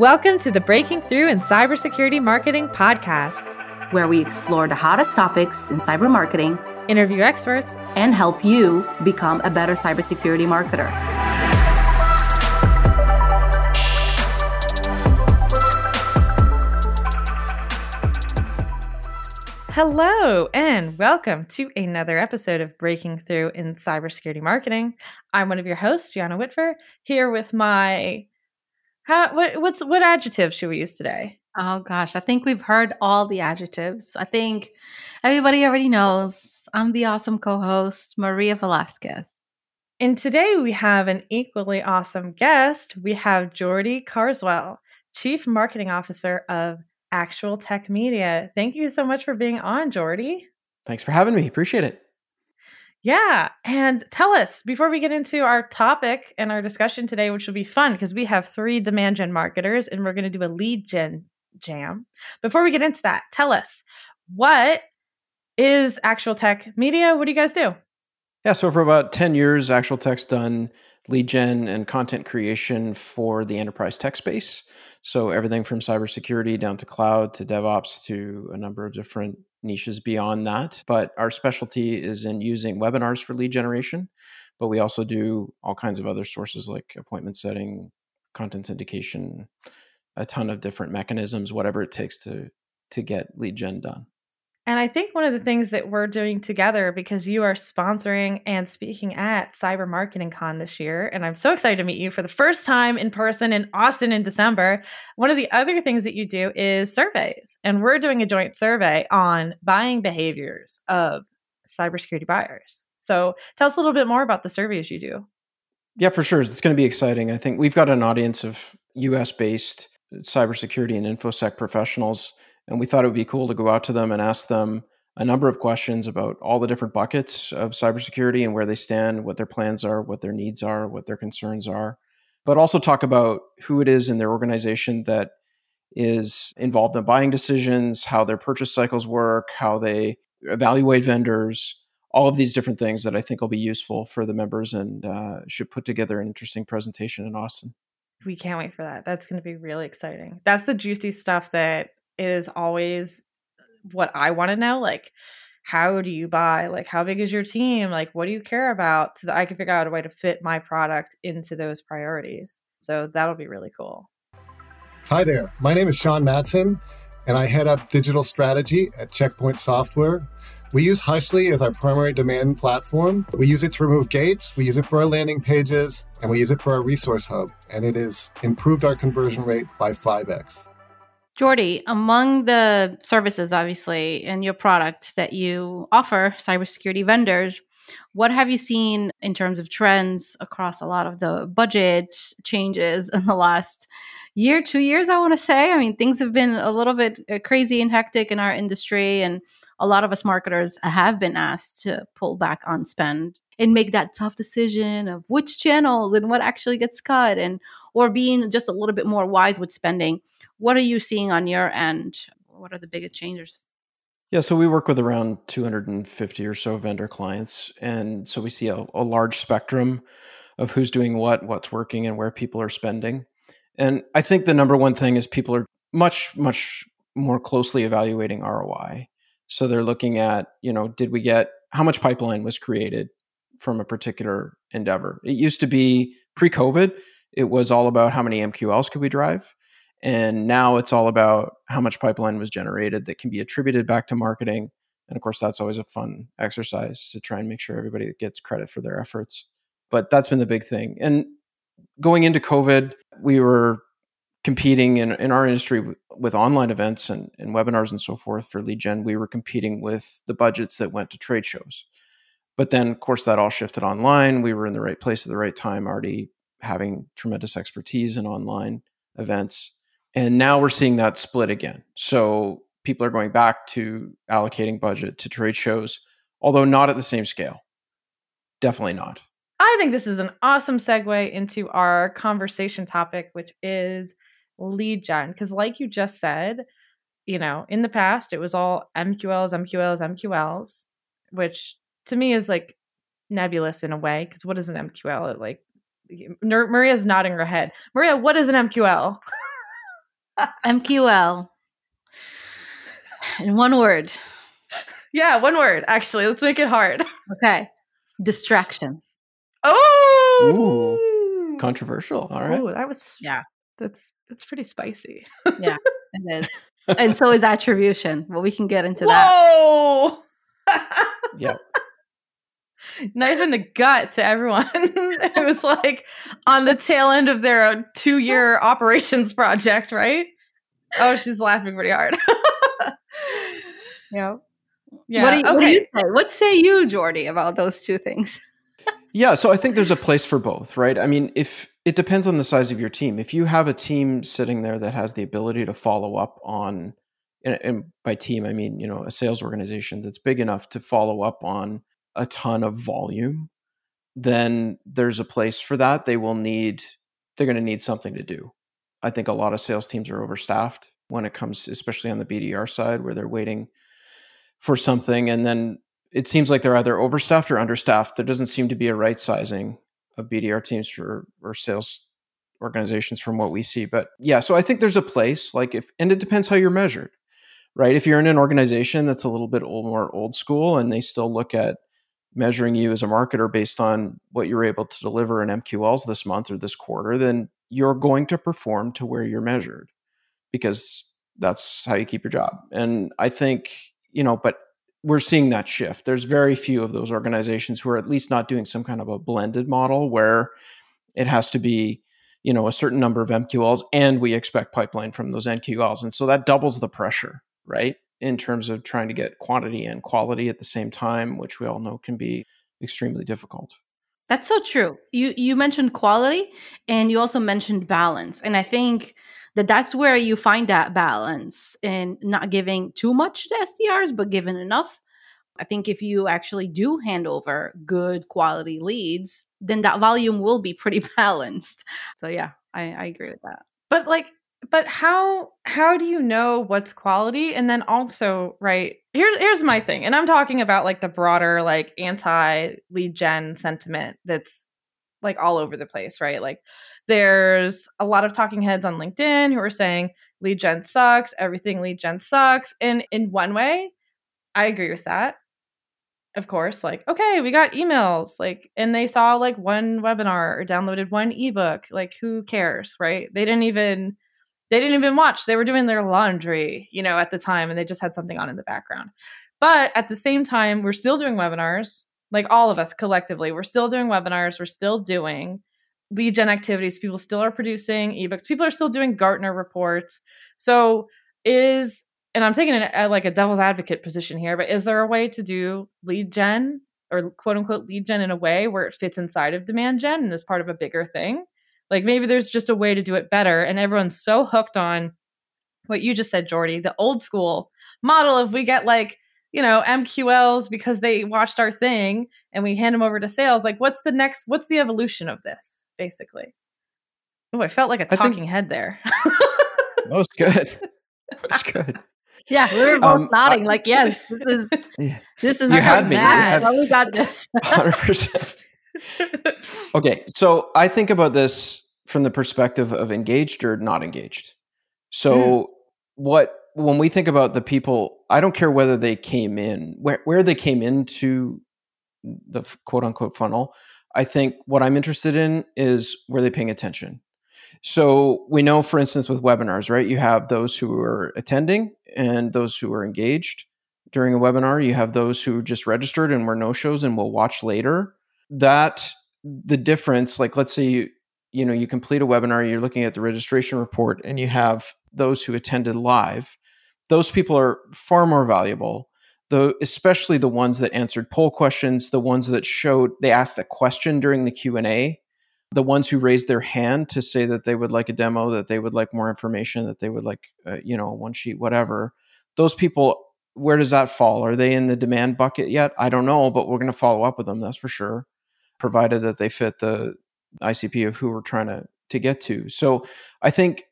Welcome to the Breaking Through in Cybersecurity Marketing podcast, where we explore the hottest topics in cyber marketing, interview experts, and help you become a better cybersecurity marketer. Hello, and welcome to another episode of Breaking Through in Cybersecurity Marketing. I'm one of your hosts, Gianna Whitver, here with my how what what's what adjective should we use today? Oh gosh, I think we've heard all the adjectives. I think everybody already knows. I'm the awesome co-host, Maria Velasquez. And today we have an equally awesome guest. We have Geordie Carswell, Chief Marketing Officer of ActualTech Media. Thank you so much for being on, Geordie. Thanks for having me. Appreciate it. Yeah. And tell us before we get into our topic and our discussion today, which will be fun because we have three demand gen marketers and we're going to do a lead gen jam. Before we get into that, tell us what is ActualTech Media? What do you guys do? Yeah. So for about 10 years, ActualTech's done lead gen and content creation for the enterprise tech space. So everything from cybersecurity down to cloud to DevOps to a number of different niches beyond that. But our specialty is in using webinars for lead generation. But we also do all kinds of other sources like appointment setting, content syndication, a ton of different mechanisms, whatever it takes to to get lead gen done. And I think one of the things that we're doing together, because you are sponsoring and speaking at Cyber Marketing Con this year, and I'm so excited to meet you for the first time in person in Austin in December. One of the other things that you do is surveys, and we're doing a joint survey on buying behaviors of cybersecurity buyers. So tell us a little bit more about the surveys you do. Yeah, for sure. It's going to be exciting. I think we've got an audience of US based cybersecurity and InfoSec professionals and we thought it would be cool to go out to them and ask them a number of questions about all the different buckets of cybersecurity and where they stand, what their plans are, what their needs are, what their concerns are, but also talk about who it is in their organization that is involved in buying decisions, how their purchase cycles work, how they evaluate vendors, all of these different things that I think will be useful for the members and uh, should put together an interesting presentation in Austin. We can't wait for that. That's going to be really exciting. That's the juicy stuff that is always what I want to know. Like, how do you buy? Like, how big is your team? Like, what do you care about? So that I can figure out a way to fit my product into those priorities. So that'll be really cool. Hi there. My name is Sean Matson, and I head up digital strategy at Checkpoint Software. We use Hushly as our primary demand platform. We use it to remove gates, we use it for our landing pages, and we use it for our resource hub. And it has improved our conversion rate by 5x. Geordie, among the services, obviously, and your products that you offer cybersecurity vendors, what have you seen in terms of trends across a lot of the budget changes in the last year, two years? I want to say. I mean, things have been a little bit uh, crazy and hectic in our industry, and a lot of us marketers have been asked to pull back on spend and make that tough decision of which channels and what actually gets cut and or being just a little bit more wise with spending what are you seeing on your end? What are the biggest changes? Yeah, so we work with around 250 or so vendor clients. And so we see a, a, large spectrum of who's doing what, what's working, and where people are spending. And I think the number one thing is people are much, much more closely evaluating ROI. So they're looking at, you know, did we get how much pipeline was created from a particular endeavor? It used to be pre COVID, it was all about how many MQLs could we drive and now it's all about how much pipeline was generated that can be attributed back to marketing. And of course, that's always a fun exercise to try and make sure everybody gets credit for their efforts. But that's been the big thing. And going into COVID, we were competing in, in our industry with, online events and, and webinars and so forth for lead gen. We were competing with the budgets that went to trade shows. But then, of course, that all shifted online. We were in the right place at the right time, already having tremendous expertise in online events and now we're seeing that split again. So people are going back to allocating budget to trade shows, although not at the same scale. Definitely not. I think this is an awesome segue into our conversation topic, which is lead gen. Because, like you just said, you know, in the past, it was all MQLs, MQLs, MQLs, which to me is like nebulous in a way. Because what is an MQL? It like Maria's nodding her head. Maria, what is an MQL? MQL. In one word. Yeah, one word. Actually, let's make it hard. Okay. Distraction. Oh, Controversial. All right. Ooh, that was Yeah. That's that's pretty spicy. Yeah, it is. And so is attribution. Well, we can get into that. Whoa! Yeah. Knife in the gut to everyone. it was like on the tail end of their two year operations project, right? Oh, she's laughing pretty hard. Yeah. yeah. What do, you, okay. what do you say? What say you, Geordie, about those two things? Yeah, so I think there's a place for both, right? I mean, if it depends on the size of your team. If you have a team sitting there that has the ability to follow up on, and, and by team I mean you know a sales organization that's big enough to follow up on a ton of volume, then there's a place for that. They will need, they're going to need something to do. I think a lot of sales teams are overstaffed when it comes, especially on the BDR side, where they're waiting for something and then it seems like they're either overstaffed or understaffed. There doesn't seem to be a right sizing of BDR teams for or sales organizations from what we see. But yeah, so I think there's a place like if and it depends how you're measured, right? If you're in an organization that's a little bit old, more old school and they still look at measuring you as a marketer based on what you're able to deliver in MQLs this month or this quarter, then you're going to perform to where you're measured because that's how you keep your job. And I think, you know, but we're seeing that shift. There's very few of those organizations who are at least not doing some kind of a blended model where it has to be, you know, a certain number of MQLs and we expect pipeline from those MQLs. And so that doubles the pressure, right? In terms of trying to get quantity and quality at the same time, which we all know can be extremely difficult. That's so true. You you mentioned quality and you also mentioned balance. And I think that that's where you find that balance in not giving too much to SDRs but giving enough. I think if you actually do hand over good quality leads, then that volume will be pretty balanced. So yeah, I, I agree with that. But like but how how do you know what's quality? And then also right here's here's my thing and i'm talking about like the broader like anti lead gen sentiment that's like all over the place right? Like there's a lot of talking heads on linkedin who are saying lead gen sucks everything lead gen sucks and in one way i agree with that. Of course like okay we got emails like and they saw like one webinar or downloaded one ebook like who cares right? They didn't even they didn't even watch. They were doing their laundry you know at the time and they just had something on in the background. But at the same time we're still doing webinars like all of us collectively. We're still doing webinars. We're still doing lead gen activities. People still are producing ebooks. People are still doing gartner reports. So is and i'm taking a, uh, like a devil's advocate position here but is there a way to do lead gen or quote unquote lead gen in a way where it fits inside of demand gen and is part of a bigger thing like maybe there's just a way to do it better. And everyone's so hooked on what you just said, Geordie, the old school model of we get like, you know, MQLs because they watched our thing and we hand them over to sales. Like, what's the next, what's the evolution of this, basically? Oh, I felt like a I think- talking head there. That was good. That was good. Yeah, we were both Um, nodding I- like, yes, this is Yeah. this is You had me. You had- Oh, we got this. 100%. Okay, so I think about this from the perspective of engaged or not engaged. So hmm. what when we think about the people, I don't care whether they came in where where they came into the quote unquote funnel. I think what I'm interested in is were they paying attention. So we know, for instance, with webinars, right? You have those who are attending and those who are engaged during a webinar. You have those who just registered and were no shows and will watch later. That the difference, like let's say you, you know you complete a webinar, you're looking at the registration report, and you have those who attended live. Those people are far more valuable. The especially the ones that answered poll questions the ones that showed they asked a question during the q&a the ones who raised their hand to say that they would like a demo that they would like more information that they would like uh, you know one sheet whatever. Those people where does that fall? Are they in the demand bucket yet? I don't know but we're going to follow up with them that's for sure provided that they fit the icp of who we're trying to to get to so i think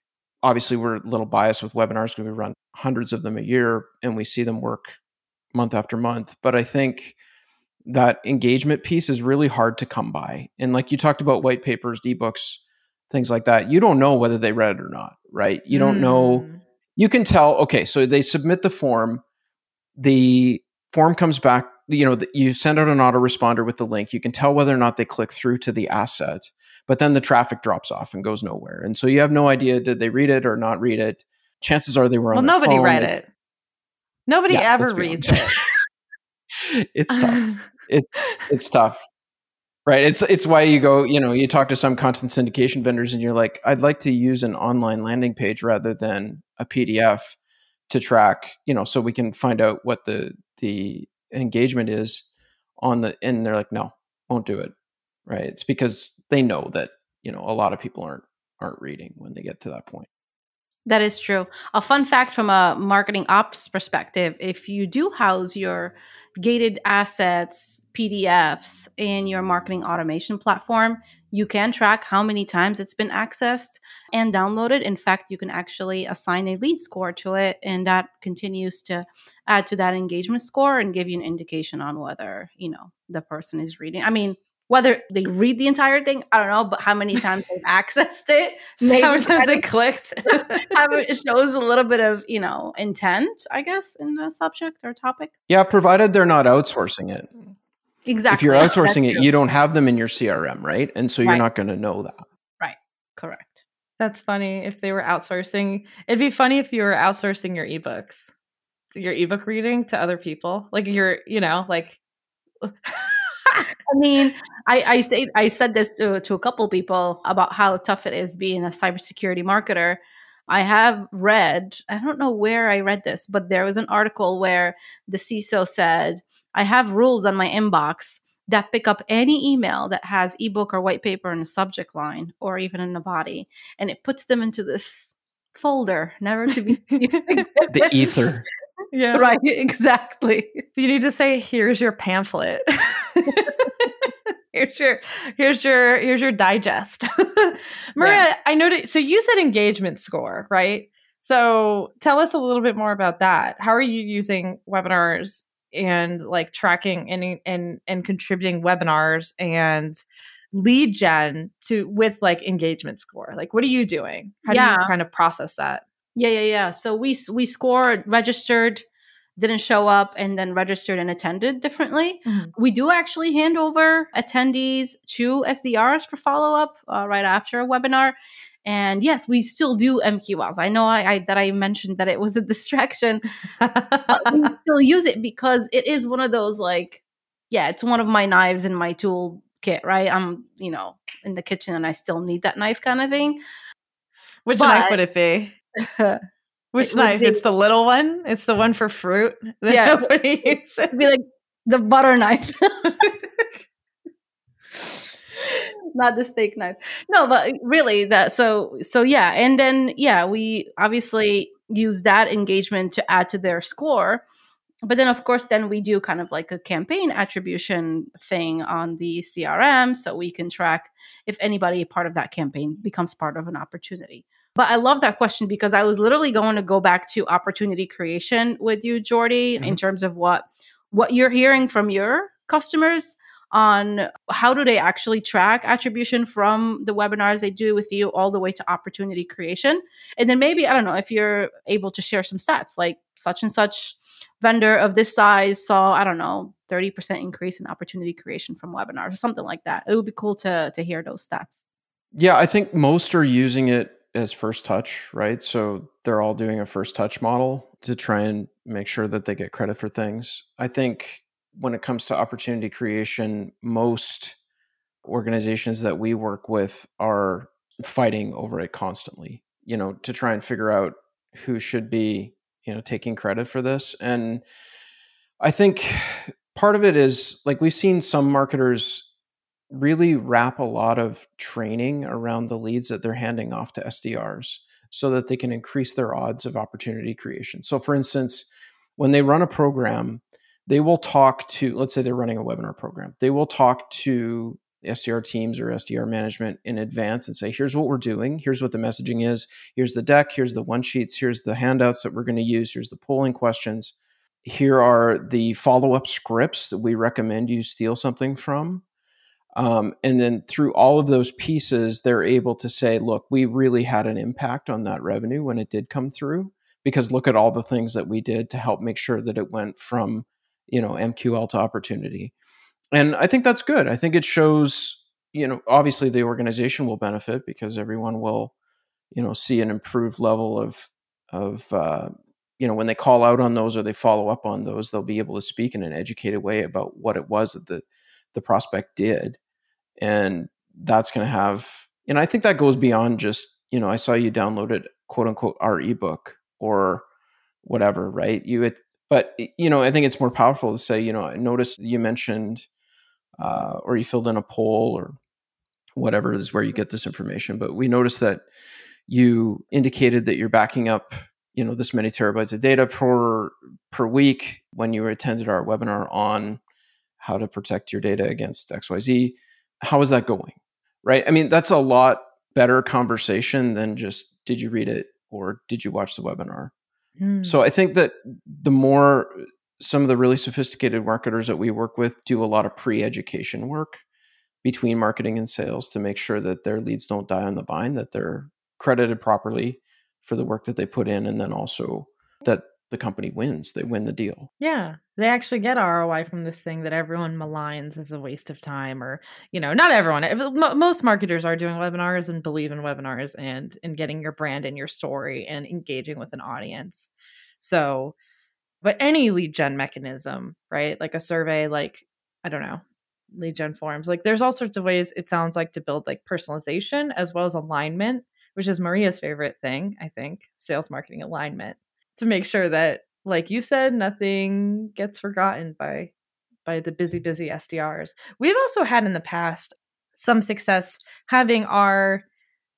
obviously we're a little biased with webinars because we run hundreds of them a year and we see them work month after month. But I think that engagement piece is really hard to come by. And like you talked about white papers, ebooks, things like that, you don't know whether they read it or not, right? You don't know. Mm. You can tell. Okay, so they submit the form. The form comes back. You know, you send out an autoresponder with the link. You can tell whether or not they click through to the asset, but then the traffic drops off and goes nowhere. And so you have no idea did they read it or not read it. Chances are they were Well, on. their nobody phone. read it. Nobody Yeah, ever reads it. it's tough. it's tough right it's it's why you go you know you talk to some content syndication vendors and you're like i'd like to use an online landing page rather than a pdf to track you know so we can find out what the the engagement is on the and they're like no won't do it right it's because they know that you know a lot of people aren't aren't reading when they get to that point That is true. A fun fact from a marketing ops perspective if you do house your gated assets, PDFs in your marketing automation platform, you can track how many times it's been accessed and downloaded. In fact, you can actually assign a lead score to it, and that continues to add to that engagement score and give you an indication on whether, you know, the person is reading. I mean, whether they read the entire thing, I don't know, but how many times they've accessed it, maybe How many times they clicked? it shows a little bit of you know intent i guess in the subject or topic yeah provided they're not outsourcing it hmm. Exactly if you're outsourcing it you don't have them in your crm right and so you're Right. not going to know that Right. correct That's funny. If they were outsourcing, it'd be funny if you were outsourcing your ebooks, your ebook reading to other people. Like you're, you know, like i mean i i say i said this to, to a couple people about how tough it is being a cybersecurity marketer i have read i don't know where i read this but there was an article where the ciso said i have rules on my inbox that pick up any email that has ebook or white paper in the subject line or even in the body and it puts them into this folder never to be the ether yeah. right exactly you need to say, "Here's your pamphlet. here's your here's your here's your digest." Maria, I noticed. So you said engagement score, right? So tell us a little bit more about that. How are you using webinars and like tracking and and and contributing webinars and lead gen to with like engagement score? Like, what are you doing? How do you kind of process that? Yeah, yeah, yeah. So we we scored, registered, didn't show up, and then registered and attended differently. Mhm. We do actually hand over attendees to SDRs for follow up uh, right after a webinar. And yes, we still do MQLs. I know I, I that I mentioned that it was a distraction, but we still use it because it is one of those like, yeah, it's one of my knives in my tool kit, right? I'm you know in the kitchen and I still need that knife kind of thing. Which But- knife would it be? Which knife? be- It's the little one. It's the one for fruit. that Yeah. nobody uses. be like the butter knife. Not the steak knife. No, but eh, really that so so yeah, and then yeah, we obviously use that engagement to add to their score. But then of course then we do kind of like a campaign attribution thing on the CRM so we can track if anybody part of that campaign becomes part of an opportunity. But I love that question because I was literally going to go back to opportunity creation with you, Geordie, in mm-hmm. terms of what what you're hearing from your customers on how do they actually track attribution from the webinars they do with you all the way to opportunity creation. And then maybe i don't know if you're able to share some stats like such and such vendor of this size saw i don't know 30% increase in opportunity creation from webinars or something like that. It would be cool to to hear those stats. Yeah, I think most are using it as first touch, right? So they're all doing a first touch model to try and make sure that they get credit for things. I think when it comes to opportunity creation, most organizations that we work with are fighting over it constantly, you know, to try and figure out who should be, you know, taking credit for this. And I think part of it is like we've seen some marketers really wrap a lot of training around the leads that they're handing off to SDRs so that they can increase their odds of opportunity creation. So, for instance, when they run a program, they will talk to, let's say they're running a webinar program, they will talk to SDR teams or SDR management in advance and say, here's what we're doing, here's what the messaging is, here's the deck, here's the one sheets, here's the handouts that we're going to use, here's the polling questions. Here are the follow up scripts that we recommend you steal something from Um, and then through all of those pieces, they're able to say, look, we really had an impact on that revenue when it did come through because look at all the things that we did to help make sure that it went from, you know, MQL to opportunity. And I think that's good. I think it shows, you know, obviously the organization will benefit because everyone will, you know, see an improved level of of uh, you know when they call out on those or they follow up on those they'll be able to speak in an educated way about what it was that the the prospect did and that's going to have and i think that goes beyond just you know i saw you downloaded quote unquote our ebook or whatever right? You it but you know i think it's more powerful to say you know i noticed you mentioned uh, or you filled in a poll or whatever is where you get this information but we noticed that you indicated that you're backing up you know this many terabytes of data per per week when you attended our webinar on how to protect your data against xyz how is that going? Right? I mean that's a lot better conversation than just did you read it or did you watch the webinar? Mm. so i think that the more some of the really sophisticated marketers that we work with do a lot of pre-education work between marketing and sales to make sure that their leads don't die on the vine that they're credited properly for the work that they put in and then also that the company wins they win the deal. Yeah they actually get roi from this thing that everyone maligns as a waste of time or you know not everyone eh, most marketers are doing webinars and believe in webinars and in getting your brand and your story and engaging with an audience. So but any lead gen mechanism right? Like a survey like i don't know lead gen forms like there's all sorts of ways it sounds like to build like personalization as well as alignment which is Maria's favorite thing, I think, sales marketing alignment, to make sure that, like you said, nothing gets forgotten by by the busy, busy SDRs. We've also had in the past some success having our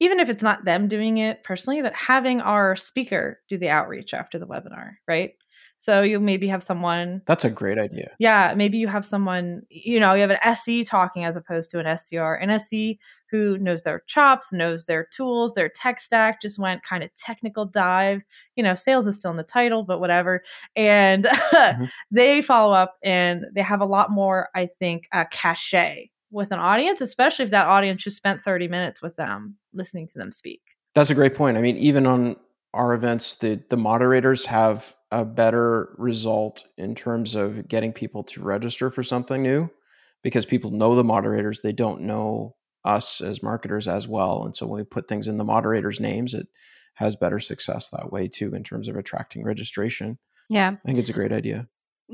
even if it's not them doing it personally, but having our speaker do the outreach after the webinar, right? So you maybe have someone. That's a great idea. Yeah, maybe you have someone. You know, you have an SE talking as opposed to an SDR. An SE who knows their chops, knows their tools, their tech stack. Just went kind of technical dive. You know, sales is still in the title, but whatever. And mm-hmm. they follow up, and they have a lot more, I think, uh, cachet with an audience, especially if that audience just spent 30 minutes with them listening to them speak. That's a great point. I mean, even on our events, the the moderators have a better result in terms of getting people to register for something new because people know the moderators they don't know us as marketers as well and so when we put things in the moderators names it has better success that way too in terms of attracting registration. Yeah. I think it's a great idea.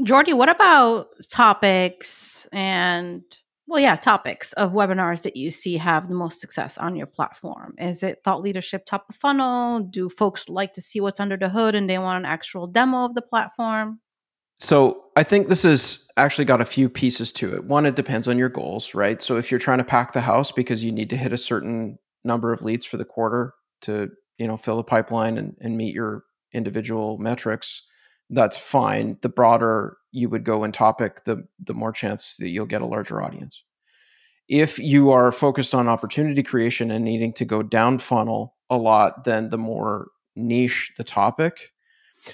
Geordie what about topics and well, yeah, topics of webinars that you see have the most success on your platform. Is it thought leadership top of funnel? Do folks like to see what's under the hood and they want an actual demo of the platform? So I think this has actually got a few pieces to it. One, it depends on your goals, right? So if you're trying to pack the house because you need to hit a certain number of leads for the quarter to, you know, fill the pipeline and, and meet your individual metrics, that's fine. The broader you would go in topic, the the more chance that you'll get a larger audience. If you are focused on opportunity creation and needing to go down funnel a lot, then the more niche the topic.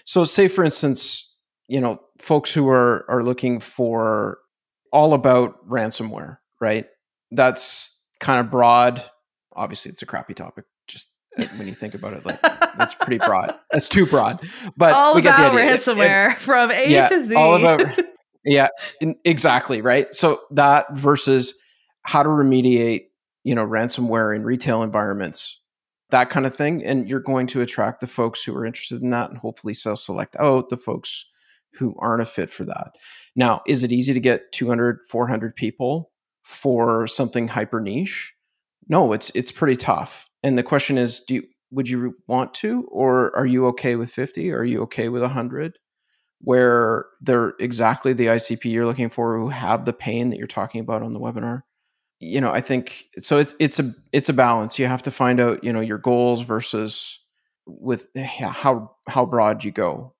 So say for instance, you know, folks who are are looking for all about ransomware, right? That's kind of broad. Obviously, it's a crappy topic. Just Uh, when you think about it, like that's pretty broad. That's too broad. But all we get about ransomware it, it, from A yeah, to Z. All about yeah, exactly right. So that versus how to remediate, you know, ransomware in retail environments, that kind of thing, and you're going to attract the folks who are interested in that, and hopefully self-select out the folks who aren't a fit for that. Now, is it easy to get 200, 400 people for something hyper niche? No, it's it's pretty tough. And the question is, do you, would you want to, or are you okay with 50? Are you okay with 100? Where they're exactly the ICP you're looking for who have the pain that you're talking about on the webinar. You know, I think so. It's it's a it's a balance. You have to find out you know your goals versus with yeah, how how broad you go.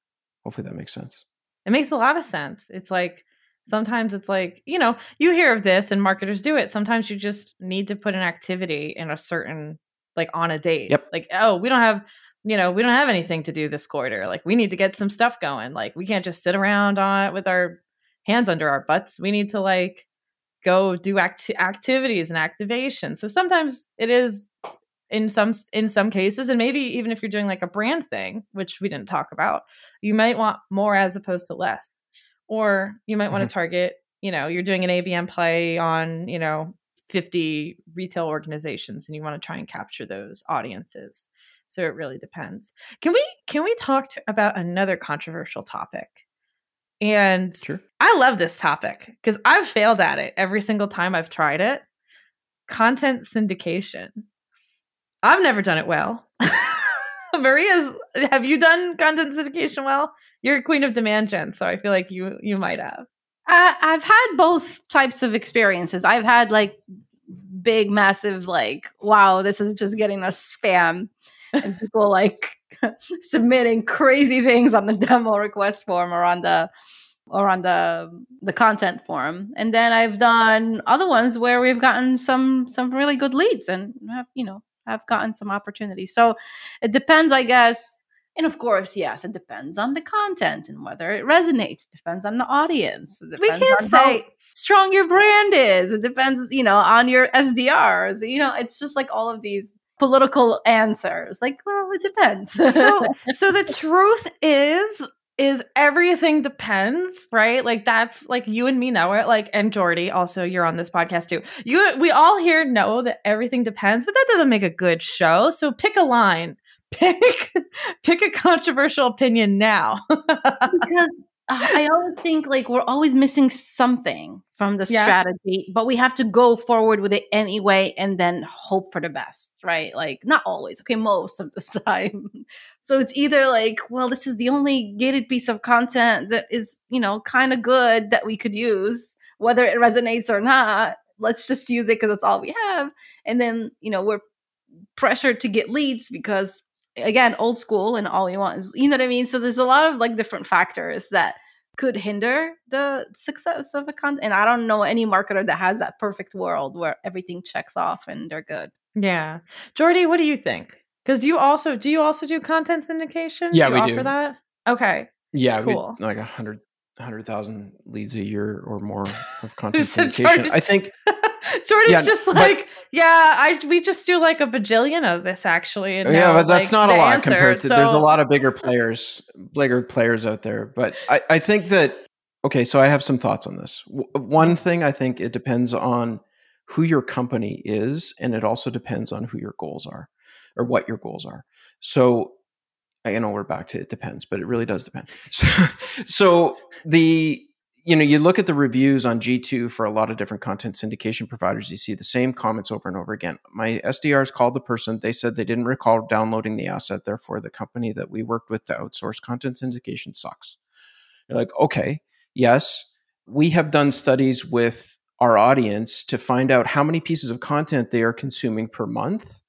Hopefully that makes sense. It makes a lot of sense. It's like sometimes it's like you know you hear of this and marketers do it. Sometimes you just need to put an activity in a certain like on a date. Yep. Like, oh, we don't have, you know, we don't have anything to do this quarter. Like, we need to get some stuff going. Like, we can't just sit around on it with our hands under our butts. We need to like go do act- activities and activation. So sometimes it is in some in some cases and maybe even if you're doing like a brand thing, which we didn't talk about, you might want more as opposed to less. Or you might want to mm-hmm. target, you know, you're doing an ABM play on, you know, 50 retail organizations and you want to try and capture those audiences. So it really depends. Can we can we talk to, about another controversial topic? And Sure. I love this topic because I've failed at it every single time I've tried it. Content syndication. I've never done it well. Maria's have you done content syndication well? You're a queen of demand gen, so I feel like you you might have. I, I've had both types of experiences. I've had like big, massive, like, wow, this is just getting a spam, and people like submitting crazy things on the demo request form or on the or on the the content form. And then I've done other ones where we've gotten some some really good leads and have you know have gotten some opportunities. So it depends, I guess. And of course, yes, it depends on the content and whether it resonates. It depends on the audience. We can't say strong your brand is. It depends, you know, on your SDRs. You know, it's just like all of these political answers. Like, well, it depends. so so the truth is is everything depends right like that's like you and me know it like and geordie also you're on this podcast too you we all here know that everything depends but that doesn't make a good show so pick a line pick pick a controversial opinion now because uh, I always think like we're always missing something from the Yeah. strategy, but we have to go forward with it anyway and then hope for the best, right? Like not always, okay, most of the time. So it's either like, well, this is the only gated piece of content that is, you know, kind of good that we could use, whether it resonates or not. Let's just use it because it's all we have. And then, you know, we're pressured to get leads because again old school and all we want is you know what i mean? So there's a lot of like different factors that could hinder the success of a content and i don't know any marketer that has that perfect world where everything checks off and they're good. Yeah. Geordie what do you think? Because you also do you also do content syndication? Yeah, you we offer do. that? Okay. Yeah, Cool. we like a hundred hundred thousand leads a year or more of content syndication. I think Geordie's Yeah, just but- like, yeah, I we just do like a bajillion of this actually. And yeah, now, but that's like, not a lot answer, compared to. There's a lot of bigger players, bigger players out there. But I, I think that okay. So I have some thoughts on this. W- One thing I think it depends on who your company is, and it also depends on who your goals are, or what your goals are. So I know we're back to it depends, but it really does depend. So, so the you know you look at the reviews on G2 for a lot of different content syndication providers, you see the same comments over and over again. My SDRs called the person, they said they didn't recall downloading the asset, therefore the company that we worked with to outsource content syndication sucks. You're like, okay, yes, we have done studies with our audience to find out how many pieces of content they are consuming per month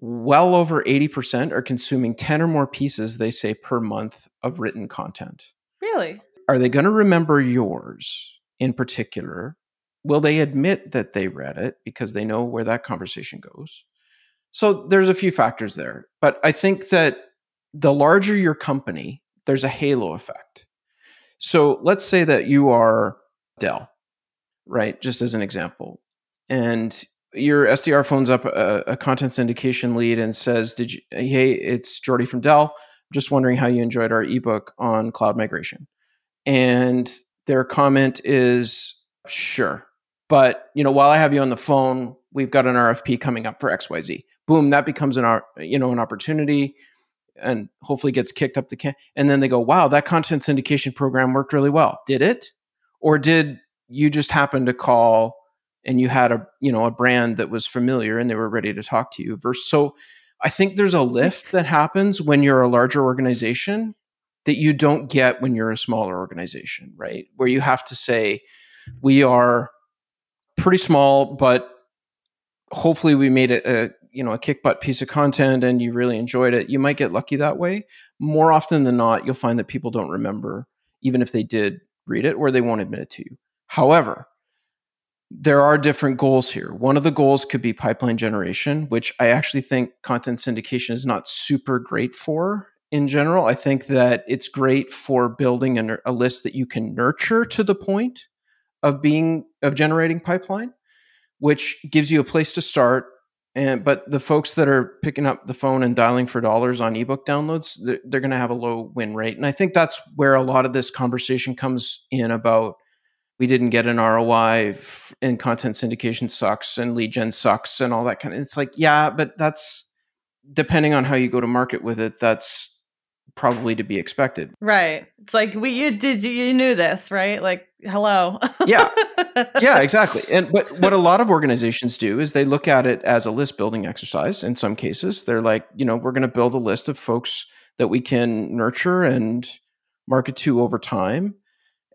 well over 80% are consuming 10 or more pieces, they say, per month of written content. really. Are they going to remember yours in particular? Will they admit that they read it because they know where that conversation goes? So there's a few factors there. But I think that the larger your company, there's a halo effect. So let's say that you are Dell, right? Just as an example. And your SDR phones up a, a content syndication lead and says, "Did you? Hey, it's Geordie from Dell. Just wondering how you enjoyed our ebook on cloud migration." And their comment is, "Sure, but you know, while I have you on the phone, we've got an RFP coming up for X Y Z. Boom, that becomes an you know an opportunity." And hopefully gets kicked up the can. And then they go, wow, that content syndication program worked really well. Did it? Or did you just happen to call and you had a you know a brand that was familiar and they were ready to talk to you versus so i think there's a lift that happens when you're a larger organization that you don't get when you're a smaller organization right? Where you have to say we are pretty small but hopefully we made it a you know a kick butt piece of content and you really enjoyed it. You might get lucky that way. More often than not you'll find that people don't remember even if they did read it or they won't admit it to you. However there are different goals here. One of the goals could be pipeline generation, which I actually think content syndication is not super great for in general. I think that it's great for building a, a list that you can nurture to the point of being of generating pipeline, which gives you a place to start. And but the folks that are picking up the phone and dialing for dollars on ebook downloads, they're, they're going to have a low win rate. And I think that's where a lot of this conversation comes in about we didn't get an ROI and content syndication sucks and lead gen sucks and all that kind of. It's like yeah, but that's depending on how you go to market with it. That's probably to be expected. Right. It's like we you did you, you knew this, right? Like hello. yeah. Yeah, exactly. And but what a lot of organizations do is they look at it as a list building exercise in some cases. They're like, you know, we're going to build a list of folks that we can nurture and market to over time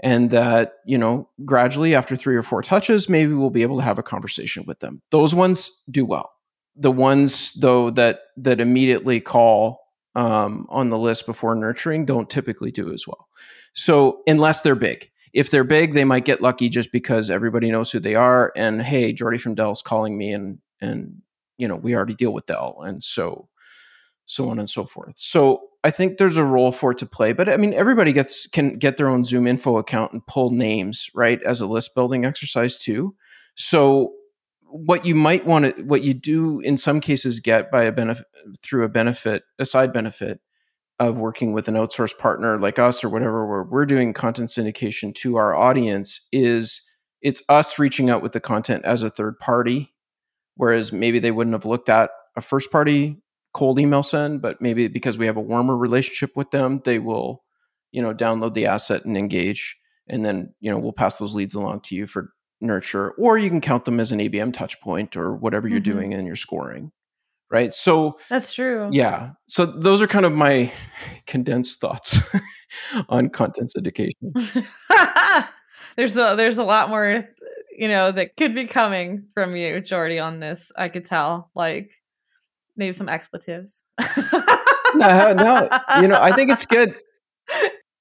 and that, you know, gradually after 3 or 4 touches maybe we'll be able to have a conversation with them. Those ones do well. The ones though that that immediately call um, on the list before nurturing don't typically do as well. So unless they're big, if they're big, they might get lucky just because everybody knows who they are. And hey, Geordie from Dell's calling me, and and you know we already deal with Dell, and so so on and so forth. So I think there's a role for it to play, but I mean everybody gets can get their own ZoomInfo account and pull names right as a list building exercise too. So what you might want to what you do in some cases get by a benefit through a benefit a side benefit of working with an outsourced partner like us or whatever where we're doing content syndication to our audience is it's us reaching out with the content as a third party whereas maybe they wouldn't have looked at a first party cold email send but maybe because we have a warmer relationship with them they will you know download the asset and engage and then you know we'll pass those leads along to you for nurture, or you can count them as an ABM touch point or whatever you're mm-hmm. doing in your scoring. Right. So that's true. Yeah. So those are kind of my condensed thoughts on content syndication. there's a there's a lot more, you know, that could be coming from you, Geordie, on this. I could tell. Like maybe some expletives. no, no. You know, I think it's good.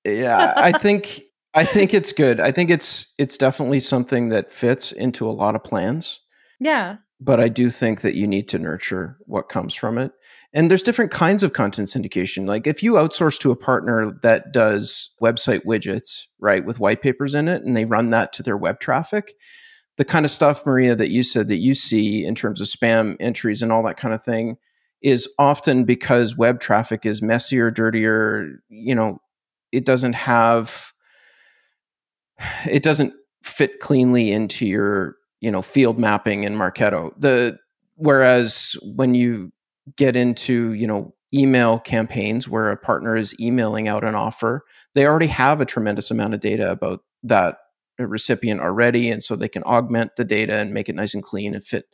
Yeah. I think I think it's good. I think it's it's definitely something that fits into a lot of plans. Yeah. But I do think that you need to nurture what comes from it. And there's different kinds of content syndication. Like if you outsource to a partner that does website widgets, right, with white papers in it and they run that to their web traffic, the kind of stuff Maria that you said that you see in terms of spam entries and all that kind of thing is often because web traffic is messier, dirtier, you know, it doesn't have it doesn't fit cleanly into your you know field mapping in Marketo. The whereas when you get into you know email campaigns where a partner is emailing out an offer, they already have a tremendous amount of data about that recipient already, and so they can augment the data and make it nice and clean and fit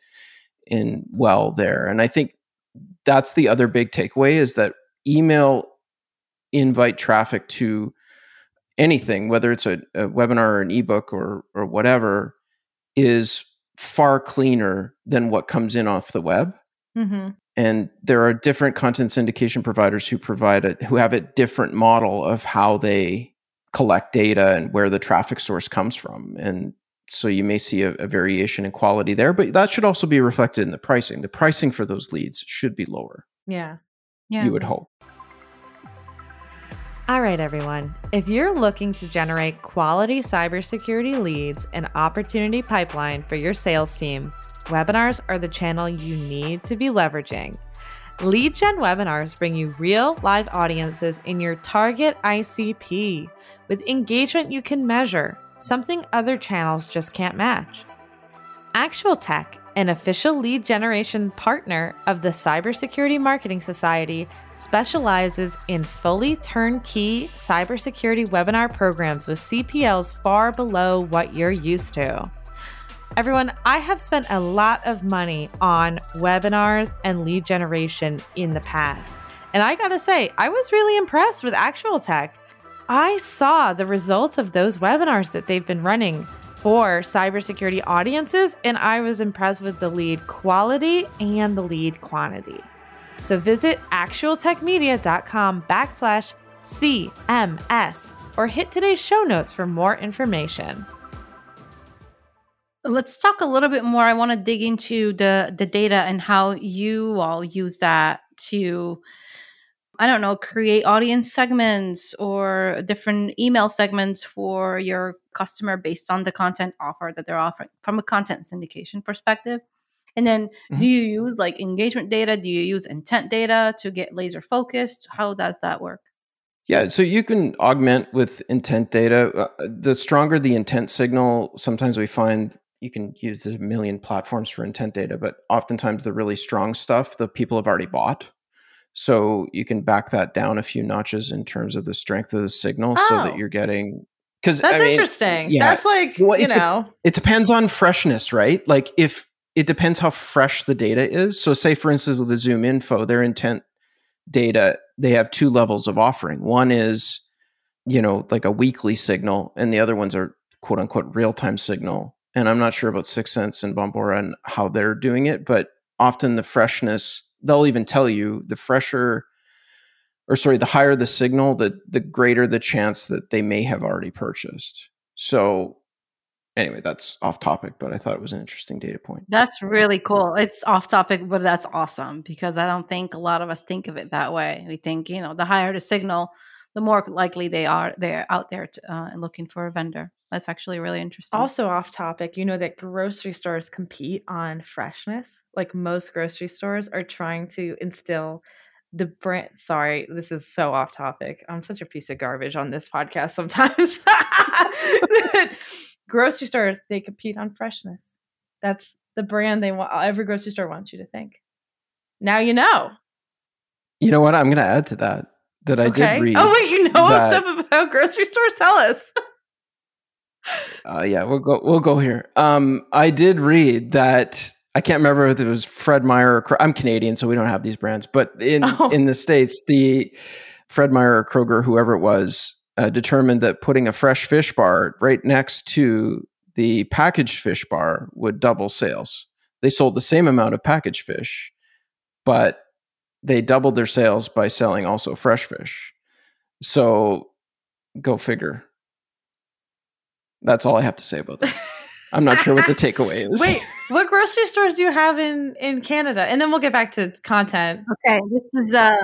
in well there. And I think that's the other big takeaway is that email invite traffic to anything, whether it's a, a webinar or an ebook or or whatever, is far cleaner than what comes in off the web. Mm-hmm. And there are different content syndication providers who provide it who have a different model of how they collect data and where the traffic source comes from. And so you may see a, a, variation in quality there, but that should also be reflected in the pricing. The pricing for those leads should be lower. Yeah. Yeah. You would hope. All right, everyone. If you're looking to generate quality cybersecurity leads and opportunity pipeline for your sales team, webinars are the channel you need to be leveraging. Lead gen webinars bring you real live audiences in your target ICP with engagement you can measure, something other channels just can't match. ActualTech, an official lead generation partner of the Cybersecurity Marketing Society, specializes in fully turnkey cybersecurity webinar programs with CPLs far below what you're used to. Everyone, I have spent a lot of money on webinars and lead generation in the past. And I gotta say, I was really impressed with ActualTech. I saw the results of those webinars that they've been running for cybersecurity audiences, and I was impressed with the lead quality and the lead quantity. So visit actualtechmedia.com backslash CMS or hit today's show notes for more information. Let's talk a little bit more. I want to dig into the the data and how you all use that to I don't know, create audience segments or different email segments for your customer based on the content offer that they're offering from a content syndication perspective? And then mm-hmm. do you use like engagement data? Do you use intent data to get laser focused? How does that work? Yeah, so you can augment with intent data. Uh, the stronger the intent signal, sometimes we find you can use a million platforms for intent data, but oftentimes the really strong stuff the people have already bought. So you can back that down a few notches in terms of the strength of the signal oh. so that oh. you're getting because that's I mean, interesting. Yeah, that's like well, you it, know, it depends on freshness, right? Like if it depends how fresh the data is. So say for instance with the ZoomInfo, their intent data, they have two levels of offering. One is, you know, like a weekly signal, and the other ones are quote unquote real time signal and I'm not sure about 6sense and Bombora and how they're doing it, but often the freshness, they'll even tell you the fresher or sorry, the higher the signal, the the greater the chance that they may have already purchased. So anyway, that's off topic, but I thought it was an interesting data point. That's really cool. It's off topic, but that's awesome because I don't think a lot of us think of it that way. We think, you know, the higher the signal, the more likely they are they're out there to, uh, looking for a vendor. That's actually really interesting. Also, off topic, you know that grocery stores compete on freshness. Like most grocery stores are trying to instill the brand. Sorry, this is so off topic. I'm such a piece of garbage on this podcast sometimes. grocery stores, they compete on freshness. That's the brand they want. Every grocery store wants you to think. Now you know. You know what? I'm going to add to that that I okay. did read. Oh wait, you know that, stuff about grocery stores? Tell us. uh, yeah, we'll go. We'll go here. Um, I did read that. I can't remember if it was Fred Meyer. Or, I'm Canadian, so we don't have these brands. But in oh. in the states, the Fred Meyer or Kroger, whoever it was, uh, determined that putting a fresh fish bar right next to the packaged fish bar would double sales. They sold the same amount of packaged fish, but they doubled their sales by selling also fresh fish. So go figure. That's all I have to say about that. I'm not sure what the takeaway is. Wait, what grocery stores do you have in in Canada? And then we'll get back to content. Okay, this is uh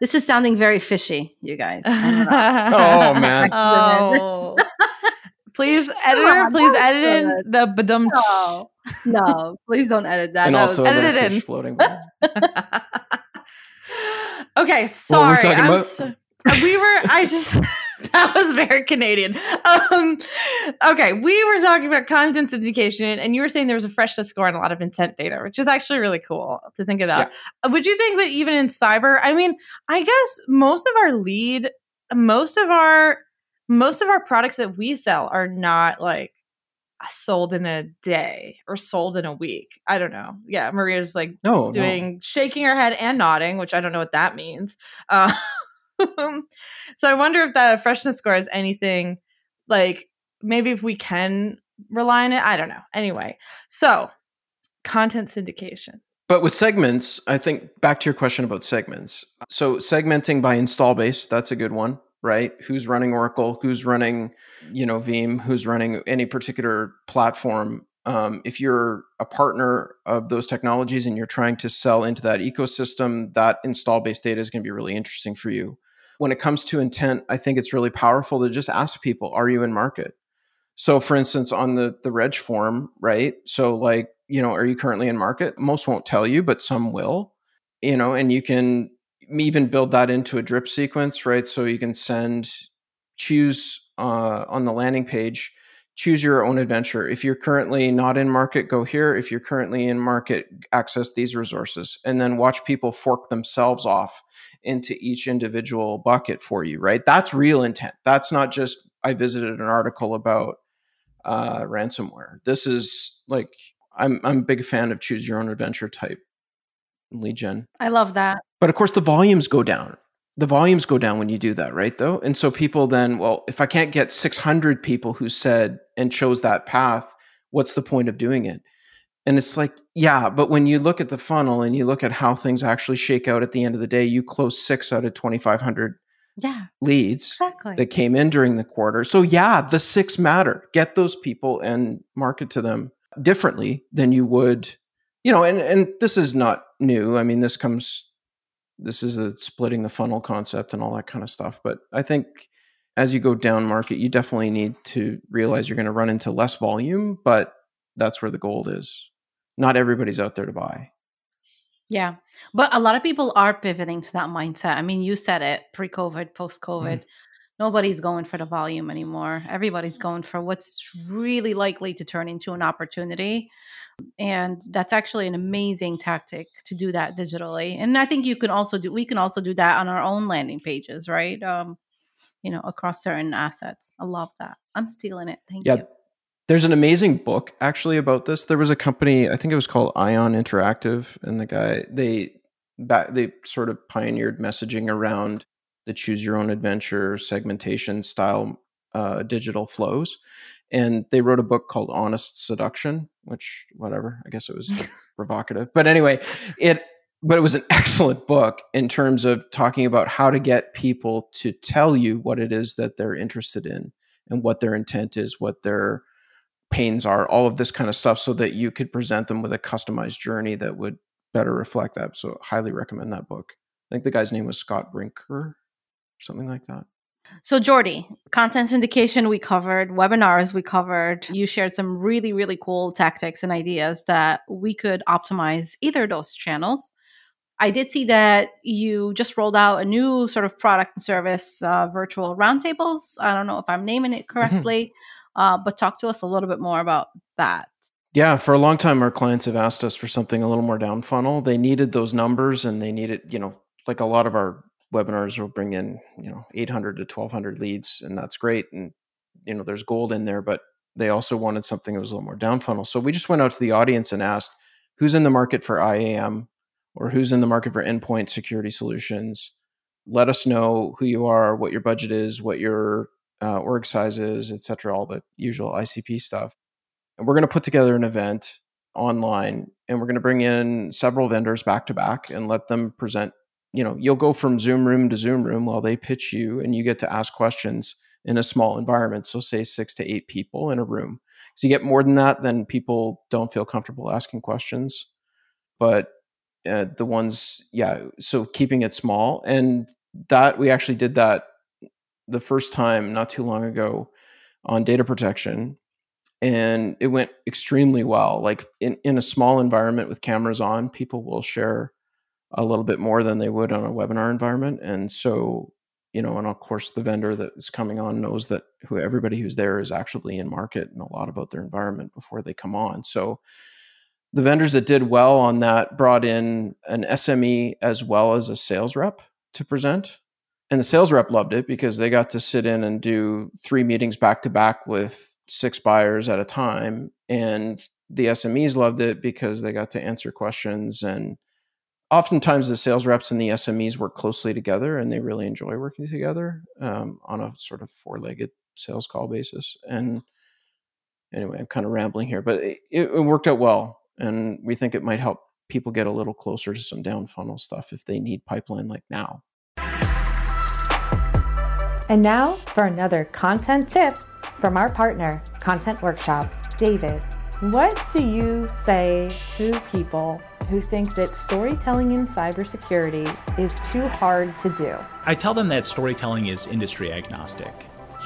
this is sounding very fishy, you guys. oh man. oh. please, editor, on, please edit in the badum. No, no, please don't edit that. And that also edit it in. floating. Okay, sorry. So, we were. I just that was very Canadian. Um, okay, we were talking about content syndication, and you were saying there was a freshness score and a lot of intent data, which is actually really cool to think about. Yeah. Would you think that even in cyber, I mean, I guess most of our lead, most of our most of our products that we sell are not like sold in a day or sold in a week. I don't know. Yeah, Maria's like no, doing no. shaking her head and nodding, which I don't know what that means. Uh, so I wonder if that freshness score is anything like maybe if we can rely on it. I don't know. Anyway, so content syndication. But with segments, I think back to your question about segments. So segmenting by install base, that's a good one right? Who's running Oracle? Who's running, you know, Veeam? Who's running any particular platform? Um, if you're a partner of those technologies and you're trying to sell into that ecosystem, that install base data is going to be really interesting for you. When it comes to intent, I think it's really powerful to just ask people, are you in market? So for instance, on the the reg form, right? So like, you know, are you currently in market? Most won't tell you, but some will. You know, and you can even build that into a drip sequence, right? So you can send, choose uh, on the landing page, choose your own adventure. If you're currently not in market, go here. If you're currently in market, access these resources and then watch people fork themselves off into each individual bucket for you, right? That's real intent. That's not just, I visited an article about uh, ransomware. This is like, I'm, I'm a big fan of choose your own adventure type lead gen. I love that. But of course, the volumes go down. The volumes go down when you do that, right? Though. And so people then, well, if I can't get 600 people who said and chose that path, what's the point of doing it? And it's like, yeah, but when you look at the funnel and you look at how things actually shake out at the end of the day, you close six out of 2,500 yeah, leads exactly. that came in during the quarter. So, yeah, the six matter. Get those people and market to them differently than you would, you know, and, and this is not new. I mean, this comes this is a splitting the funnel concept and all that kind of stuff. But I think as you go down market, you definitely need to realize you're going to run into less volume, but that's where the gold is. Not everybody's out there to buy. Yeah. But a lot of people are pivoting to that mindset. I mean, you said it pre COVID, post COVID. Mm. Nobody's going for the volume anymore. Everybody's going for what's really likely to turn into an opportunity. And that's actually an amazing tactic to do that digitally. And I think you can also do, we can also do that on our own landing pages, right? Um, you know, across certain assets. I love that. I'm stealing it. Thank you. yeah, you. There's an amazing book actually about this. There was a company, I think it was called Ion Interactive, and the guy they back they sort of pioneered messaging around the choose your own adventure segmentation style uh, digital flows. And they wrote a book called Honest Seduction, which whatever, I guess it was provocative. But anyway, it but it was an excellent book in terms of talking about how to get people to tell you what it is that they're interested in and what their intent is, what their pains are, all of this kind of stuff, so that you could present them with a customized journey that would better reflect that. So, highly recommend that book. I think the guy's name was Scott Brinker something like that. So, Geordie, content syndication we covered, webinars we covered. You shared some really, really cool tactics and ideas that we could optimize either of those channels. I did see that you just rolled out a new sort of product and service uh, virtual roundtables. I don't know if I'm naming it mm-hmm. correctly. Uh, but talk to us a little bit more about that. Yeah, for a long time, our clients have asked us for something a little more down funnel. They needed those numbers and they needed, you know, like a lot of our webinars will bring in, you know, 800 to 1200 leads, and that's great. And, you know, there's gold in there, but they also wanted something that was a little more down funnel. So we just went out to the audience and asked who's in the market for IAM or who's in the market for endpoint security solutions. Let us know who you are, what your budget is, what your uh, org sizes, et cetera, all the usual ICP stuff. And we're going to put together an event online and we're going to bring in several vendors back to back and let them present. You know, you'll go from Zoom room to Zoom room while they pitch you and you get to ask questions in a small environment. So, say six to eight people in a room. So, you get more than that, then people don't feel comfortable asking questions. But uh, the ones, yeah, so keeping it small. And that we actually did that the first time not too long ago on data protection and it went extremely well like in, in a small environment with cameras on people will share a little bit more than they would on a webinar environment and so you know and of course the vendor that is coming on knows that who everybody who's there is actually in market and a lot about their environment before they come on so the vendors that did well on that brought in an sme as well as a sales rep to present and the mm-hmm. sales rep loved it because they got to sit in and do three meetings back to back with six buyers at a time and the smes loved it because they got to answer questions and oftentimes the sales reps and the smes work closely together and they really enjoy working together um, on a sort of four-legged sales call basis. And anyway i'm kind of rambling here but it, it worked out well. And we think it might help people get a little closer to some down funnel stuff if they need pipeline like now. And now for another content tip from our partner, Content Workshop. David, what do you say to people who think that storytelling in cybersecurity is too hard to do? I tell them that storytelling is industry agnostic.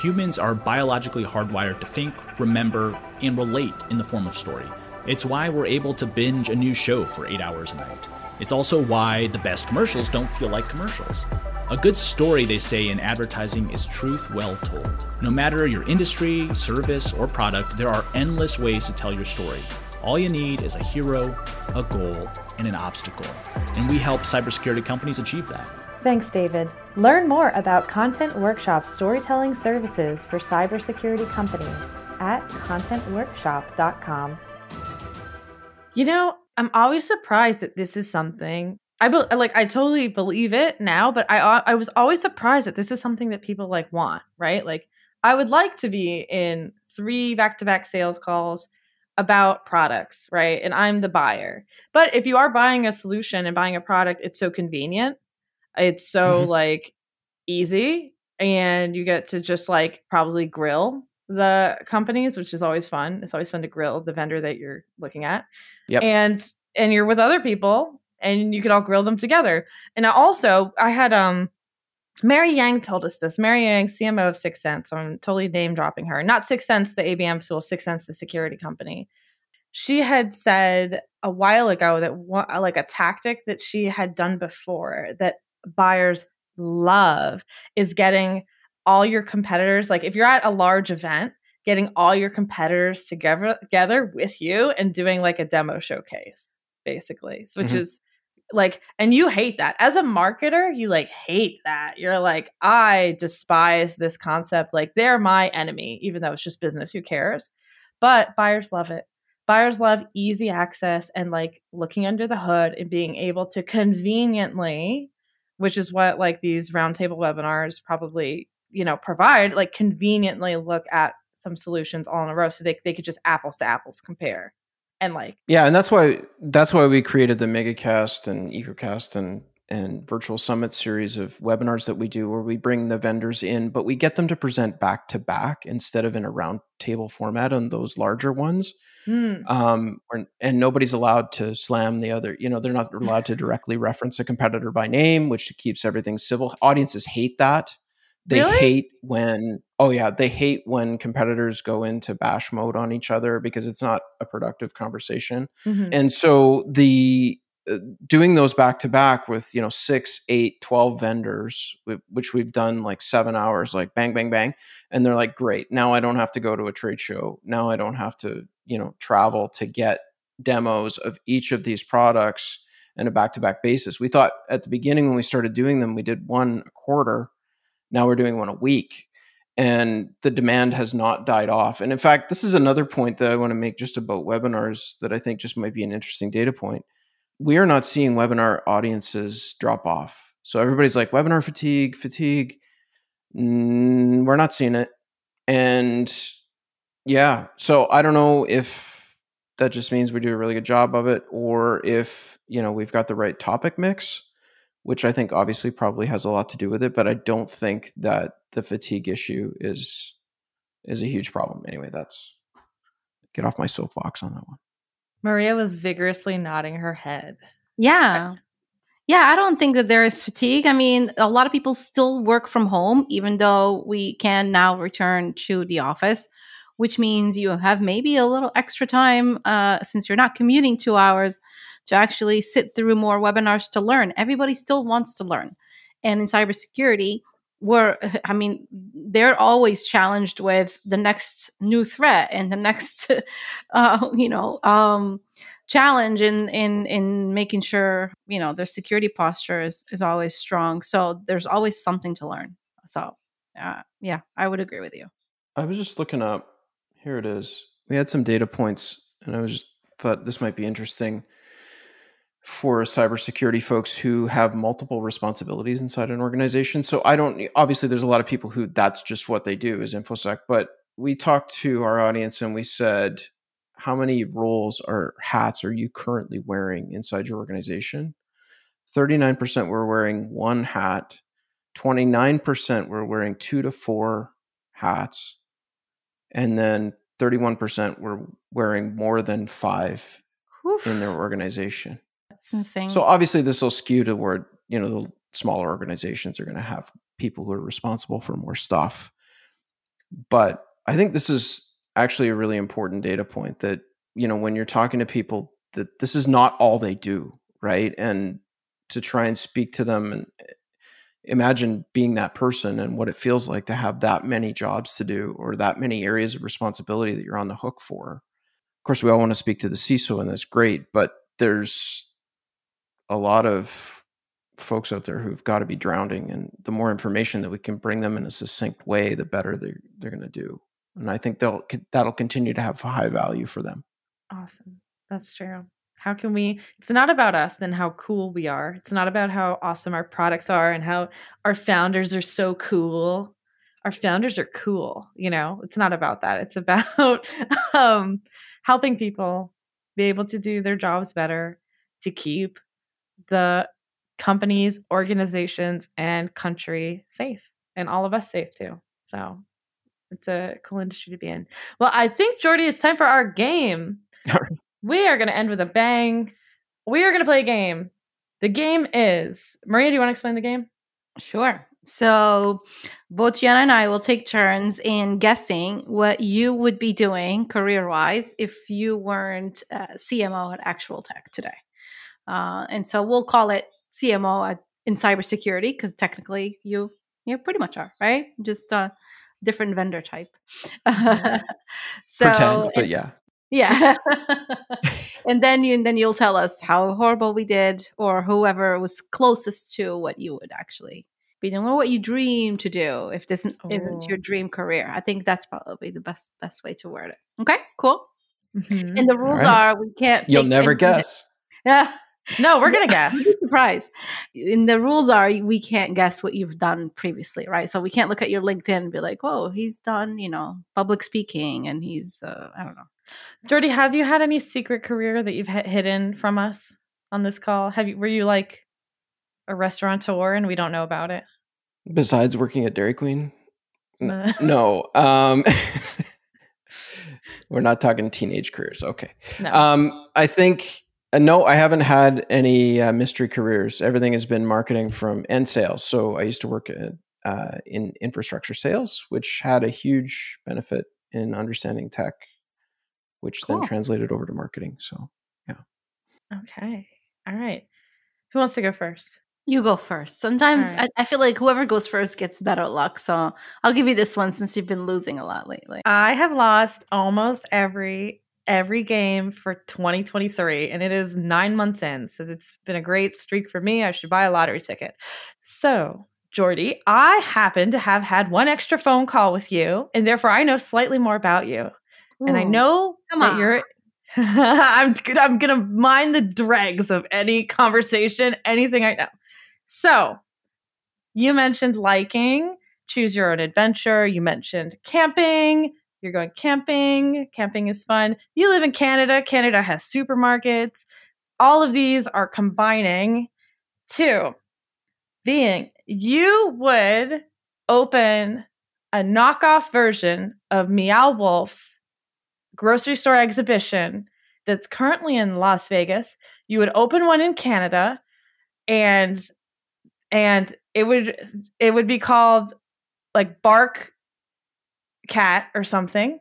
Humans are biologically hardwired to think, remember, and relate in the form of story. It's why we're able to binge a new show for eight hours a night. It's also why the best commercials don't feel like commercials. A good story, they say in advertising, is truth well told. No matter your industry, service, or product, there are endless ways to tell your story. All you need is a hero, a goal, and an obstacle. And we help cybersecurity companies achieve that. Thanks, David. Learn more about Content Workshop storytelling services for cybersecurity companies at contentworkshop.com. You know, I'm always surprised that this is something I be- like I totally believe it now, but I uh, I was always surprised that this is something that people like want, right? Like I would like to be in three back-to-back sales calls about products, right? And I'm the buyer. But if you are buying a solution and buying a product, it's so convenient. It's so mm-hmm. like easy and you get to just like probably grill the companies, which is always fun. It's always fun to grill the vendor that you're looking at. Yep. And and you're with other people and you could all grill them together. And also, I had um Mary Yang told us this. Mary Yang, CMO of 6sense. So I'm totally name dropping her. Not 6sense, the ABM tool, 6sense, the security company. She had said a while ago that one, like a tactic that she had done before that buyers love is getting all your competitors. Like if you're at a large event, getting all your competitors together together with you and doing like a demo showcase, basically, which mm-hmm. is like and you hate that. As a marketer you like hate that. You're like i despise this concept. Like they're my enemy even though it's just business. Who cares? But buyers love it. Buyers love easy access and like looking under the hood and being able to conveniently which is what like these roundtable webinars probably you know provide like conveniently look at some solutions all in a row so they, they could just apples to apples compare and like yeah and that's why that's why we created the megacast and ecocast and and virtual summit series of webinars that we do where we bring the vendors in but we get them to present back to back instead of in a round table format on those larger ones mm. um, or, and nobody's allowed to slam the other you know they're not allowed to directly reference a competitor by name which keeps everything civil audiences hate that they really? hate when oh yeah, they hate when competitors go into bash mode on each other because it's not a productive conversation. Mm-hmm. And so the uh, doing those back to back with you know six eight 12 vendors which we've done like seven hours like bang bang bang and they're like great now i don't have to go to a trade show now i don't have to you know travel to get demos of each of these products in a back to back basis we thought at the beginning when we started doing them we did one a quarter now we're doing one a week and the demand has not died off. And in fact, this is another point that I want to make just about webinars that I think just might be an interesting data point. We are not seeing webinar audiences drop off. So everybody's like webinar fatigue, fatigue. Mm, we're not seeing it. And yeah, so I don't know if that just means we do a really good job of it or if, you know, we've got the right topic mix which I think obviously probably has a lot to do with it, but I don't think that the fatigue issue is is a huge problem. Anyway, that's get off my soapbox on that one. Maria was vigorously nodding her head. Yeah. Yeah, I don't think that there is fatigue. I mean, a lot of people still work from home, even though we can now return to the office, which means you have maybe a little extra time uh, since you're not commuting two hours to actually sit through more webinars to learn. Everybody still wants to learn. And in cybersecurity, we're, I mean, they're always challenged with the next new threat and the next, uh, you know, um, challenge in in in making sure you know their security posture is is always strong. So there's always something to learn. So uh, yeah, I would agree with you. I was just looking up. Here it is. We had some data points, and I was just thought this might be interesting for cybersecurity folks who have multiple responsibilities inside an organization. So I don't obviously there's a lot of people who that's just what they do is infosec, but we talked to our audience and we said how many roles or hats are you currently wearing inside your organization? 39% were wearing one hat, 29% were wearing 2 to 4 hats, and then 31% were wearing more than 5 Oof. in their organization. Insane. So obviously, this will skew toward you know the smaller organizations are going to have people who are responsible for more stuff. But I think this is actually a really important data point that you know when you're talking to people that this is not all they do, right? And to try and speak to them and eh, imagine being that person and what it feels like to have that many jobs to do or that many areas of responsibility that you're on the hook for. Of course, we all want to speak to the CISO, and that's great, but there's a lot of folks out there who've got to be drowning and the more information that we can bring them in a succinct way the better they're, they're going to do. And i think they'll that'll continue to have high value for them. Awesome. That's true. How can we it's not about us and how cool we are. It's not about how awesome our products are and how our founders are so cool. Our founders are cool you know? It's not about that. It's about um, helping people be able to do their jobs better to keep the companies, organizations, and country safe, and all of us safe too. So it's a cool industry to be in. Well, I think Geordie, it's time for our game. we are going to end with a bang. We are going to play a game The game is Maria. Do you want to explain the game? Sure. So both Gianna and I will take turns in guessing what you would be doing career wise if you weren't uh, CMO at ActualTech today. Uh, and so we'll call it CMO at, in cybersecurity because technically you you pretty much are right, just a different vendor type. so, Pretend, but yeah, yeah. and then you and then you'll tell us how horrible we did or whoever was closest to what you would actually be doing or what you dream to do if this isn't, isn't your oh. dream career. I think that's probably the best best way to word it. Okay, cool. Mm-hmm. And the rules right. are we can't You'll never guess. Yeah. No, we're gonna guess. Surprise. And the rules are we can't guess what you've done previously, right? So we can't look at your LinkedIn and be like, "Whoa, he's done, you know, public speaking, and he's, uh, I don't know." Geordie, have you had any secret career that you've h- hidden from us on this call? Have you? Were you like a restaurateur and we don't know about it? Besides working at Dairy Queen, N- no. Um, we're not talking teenage careers. Okay. No. Um, I think uh, no, I haven't had any uh, mystery careers. Everything has been marketing from and sales. So I used to work at, uh, in infrastructure sales, which had a huge benefit in understanding tech, which cool. then translated over to marketing. So yeah. Okay. All right. Who wants to go first? You go first. Sometimes right. I, I, feel like whoever goes first gets better luck. So I'll give you this one since you've been losing a lot lately. I have lost almost every every game for 2023 and it is nine months in so it's been a great streak for me. I should buy a lottery ticket. So geordie i happen to have had one extra phone call with you and therefore i know slightly more about you. Ooh, and i know that on. you're I'm, I'm gonna mind the dregs of any conversation anything i know. So you mentioned liking choose your own adventure you mentioned camping you're going camping. Camping is fun. You live in Canada. Canada has supermarkets. All of these are combining to being you would open a knockoff version of Meow Wolf's grocery store exhibition that's currently in Las Vegas. You would open one in Canada and and it would it would be called like Bark cat or something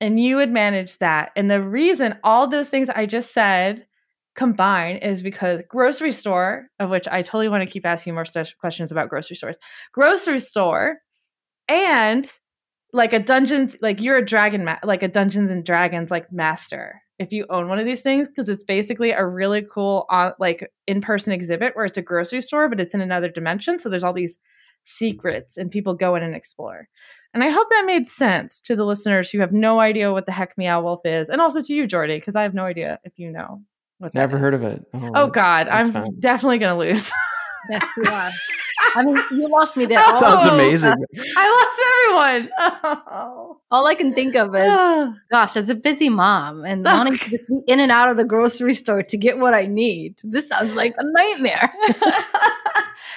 and you would manage that. And the reason all those things I just said combine is because grocery store, of which I totally want to keep asking more st- questions about grocery stores, grocery store, and like a dungeons, like you're a dragon, ma- like a Dungeons and Dragons like master. If you own one of these things, because it's basically a really cool, uh, like in person exhibit where it's a grocery store, but it's in another dimension. So there's all these secrets and people go in and explore. And I hope that made sense to the listeners who have no idea what the heck Meow Wolf is, and also to you, Geordie, because I have no idea if you know what. Never heard of it. Oh, oh God, I'm fine. definitely gonna lose. yes, you are. I mean, you lost me there. Oh, Sounds amazing. I lost everyone. Oh. All I can think of is, gosh, as a busy mom and oh, wanting to be in and out of the grocery store to get what I need, this sounds like a nightmare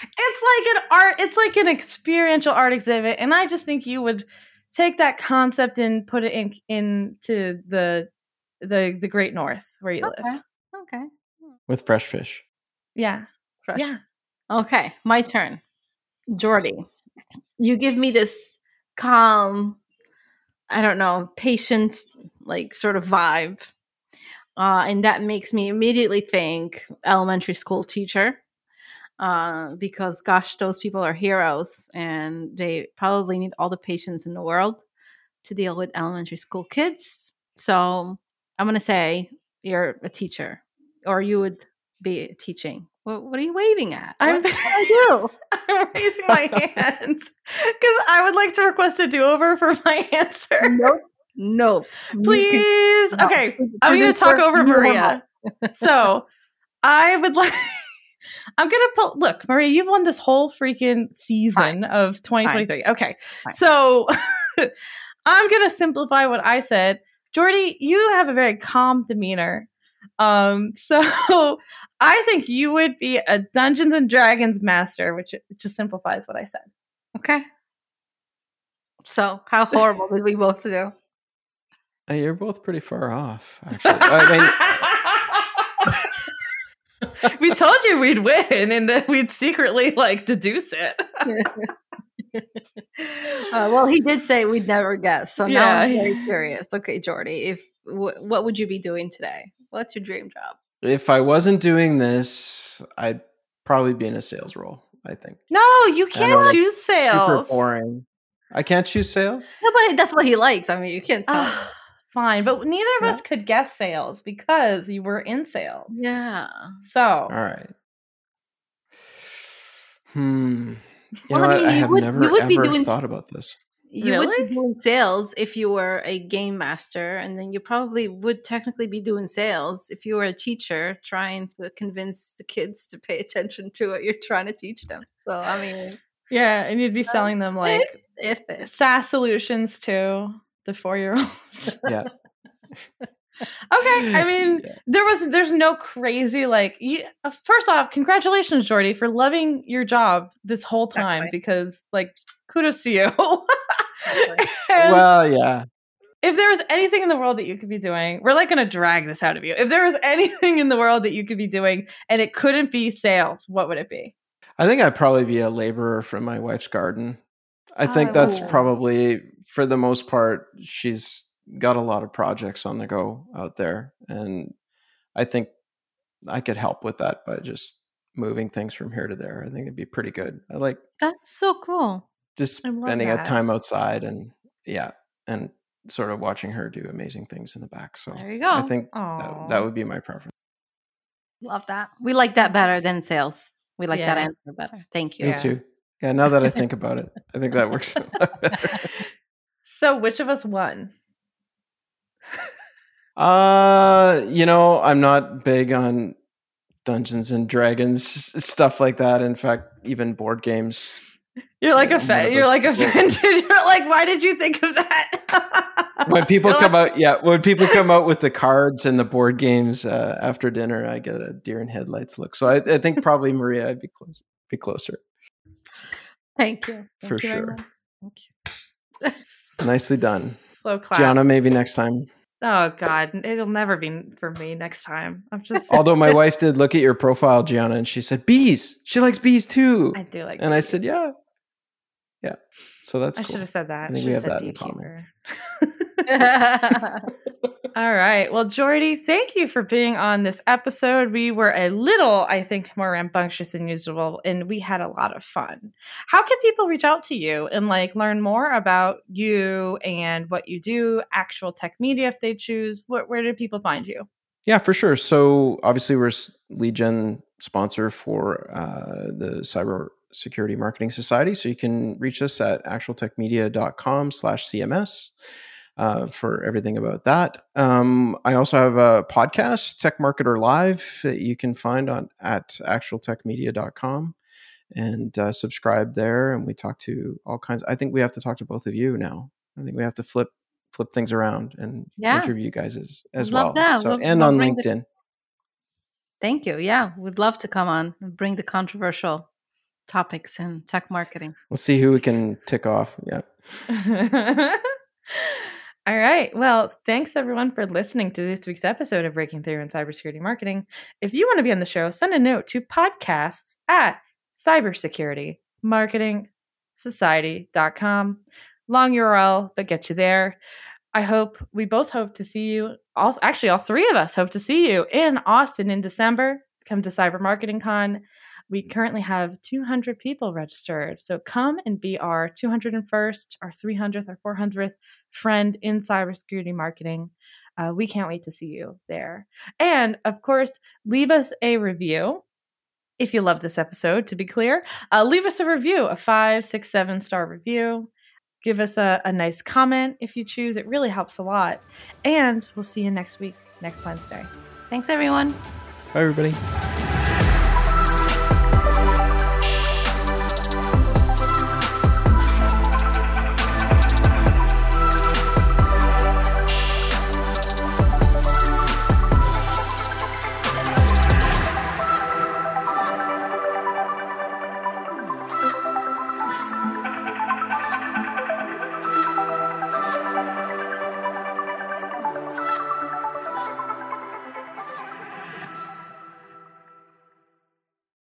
it's like an art it's like an experiential art exhibit and i just think you would take that concept and put it in into the the the great north where you okay. live okay. With fresh fish. Yeah fresh. yeah. Okay my turn. Geordie you give me this calm i don't know patient like sort of vibe uh, and that makes me immediately think elementary school teacher uh, because gosh, those people are heroes and they probably need all the patience in the world to deal with elementary school kids. So I'm going to say you're a teacher or you would be teaching. What, what are you waving at? I'm, what I do? I'm raising my hand because I would like to request a do over for my answer. Nope. Nope. Please. No. Okay. I'm going to talk over Maria. so I would like. I'm gonna put look, Maria, you've won this whole freaking season Fine. of 2023. Fine. Okay. Fine. So I'm gonna simplify what I said. Geordie, you have a very calm demeanor. Um, so I think you would be a Dungeons and Dragons master, which just simplifies what I said. Okay. So how horrible did we both do? Uh, you're both pretty far off, actually. I mean, we told you we'd win and that we'd secretly like deduce it. uh, well, he did say we'd never guess. So now I'm very curious. Okay, Geordie, if wh- what would you be doing today? What's your dream job? If I wasn't doing this, I'd probably be in a sales role. I think. No, you can't choose sales. Super boring. I can't choose sales. No, but that's what he likes. I mean, you can't tell. Fine, but neither of Yeah. us could guess sales because you were in sales. yeah. So All right. Hmm. You Well, know I mean, I you have would- never you would be ever doing thought about this. You would Really? be doing sales if you were a game master, and then you probably would technically be doing sales if you were a teacher trying to convince the kids to pay attention to what you're trying to teach them. So, I mean, yeah, and you'd be selling them like if it, SaaS solutions to the four year olds. Yeah. Okay, I mean, Yeah. there was there's no crazy like. You, uh, first off, congratulations, Geordie, for loving your job this whole time Exactly. because like kudos to you. Exactly. Well, yeah. if there was anything in the world that you could be doing, we're like going to drag this out of you. If there was anything in the world that you could be doing and it couldn't be sales, what would it be? I think I'd probably be a laborer from my wife's garden. I think Oh. that's probably, for the most part, she's got a lot of projects on the go out there. And I think I could help with that by just moving things from here to there. I think it'd be pretty good. I like that's so cool. just I love spending a time outside and, yeah, and sort of watching her do amazing things in the back. So There you go. I think that, that would be my preference. Love that. We like that better than sales. We like that answer better. Thank you. Me Yeah. too. Yeah, now that I think about it, I think that works. a lot better. so, which of us won? Uh, you know, I'm not big on Dungeons and Dragons stuff like that. In fact, even board games. You're like a I'm you're like people. offended. You're like, why did you think of that? When people You're come like, out, yeah, when people come out with the cards and the board games uh, after dinner, I get a deer in headlights look. So I, I think probably Maria, I'd be close, be closer Thank you. for you sure. much. Thank you. Nicely done, Slow clap. Gianna. Maybe next time. Oh God, it'll never be for me next time. I'm just. Although my wife did look at your profile, Gianna, and she said bees. She likes bees too. I do like. and I said, yeah, yeah. So that's I cool. should have said that. I think we have that in common. All right. Well, Geordie, thank you for being on this episode. We were a little, I think, more rambunctious than usual, and we had a lot of fun. How can people reach out to you and like learn more about you and what you do, ActualTech Media if they choose? Where, where do people find you? Yeah, for sure. So obviously, we're lead gen sponsor for uh, the Cyber Security Marketing Society. So you can reach us at actualtechmedia.com slash CMS uh, for everything about that. Um, I also have a podcast, Tech Marketer Live, that you can find on at actualtechmedia.com and uh, subscribe there. And we talk to all kinds. I think we have to talk to both of you now. I think we have to flip flip things around and Yeah. interview you guys as, as Love well. that. So We'll- and we'll on bring the- LinkedIn. Thank you. Yeah, we'd love to come on and bring the controversial topics in tech marketing. We'll see who we can tick off. Yeah. All right. Well, thanks everyone for listening to this week's episode of Breaking Through in Cybersecurity Marketing. If you want to be on the show, send a note to podcasts at cybersecuritymarketingsociety.com. Long URL, but get you there. I hope we both hope to see you. All actually, all three of us hope to see you in Austin in December. Come to Cyber Marketing Con. We currently have 200 people registered. So come and be our 201st, our 300th, our 400th friend in cybersecurity marketing. Uh, we can't wait to see you there. And of course, leave us a review if you love this episode, to be clear. Uh, leave us a review, a five, six, seven star review. Give us a, a nice comment if you choose. It really helps a lot. And we'll see you next week, next Wednesday. Thanks, everyone. Bye, everybody.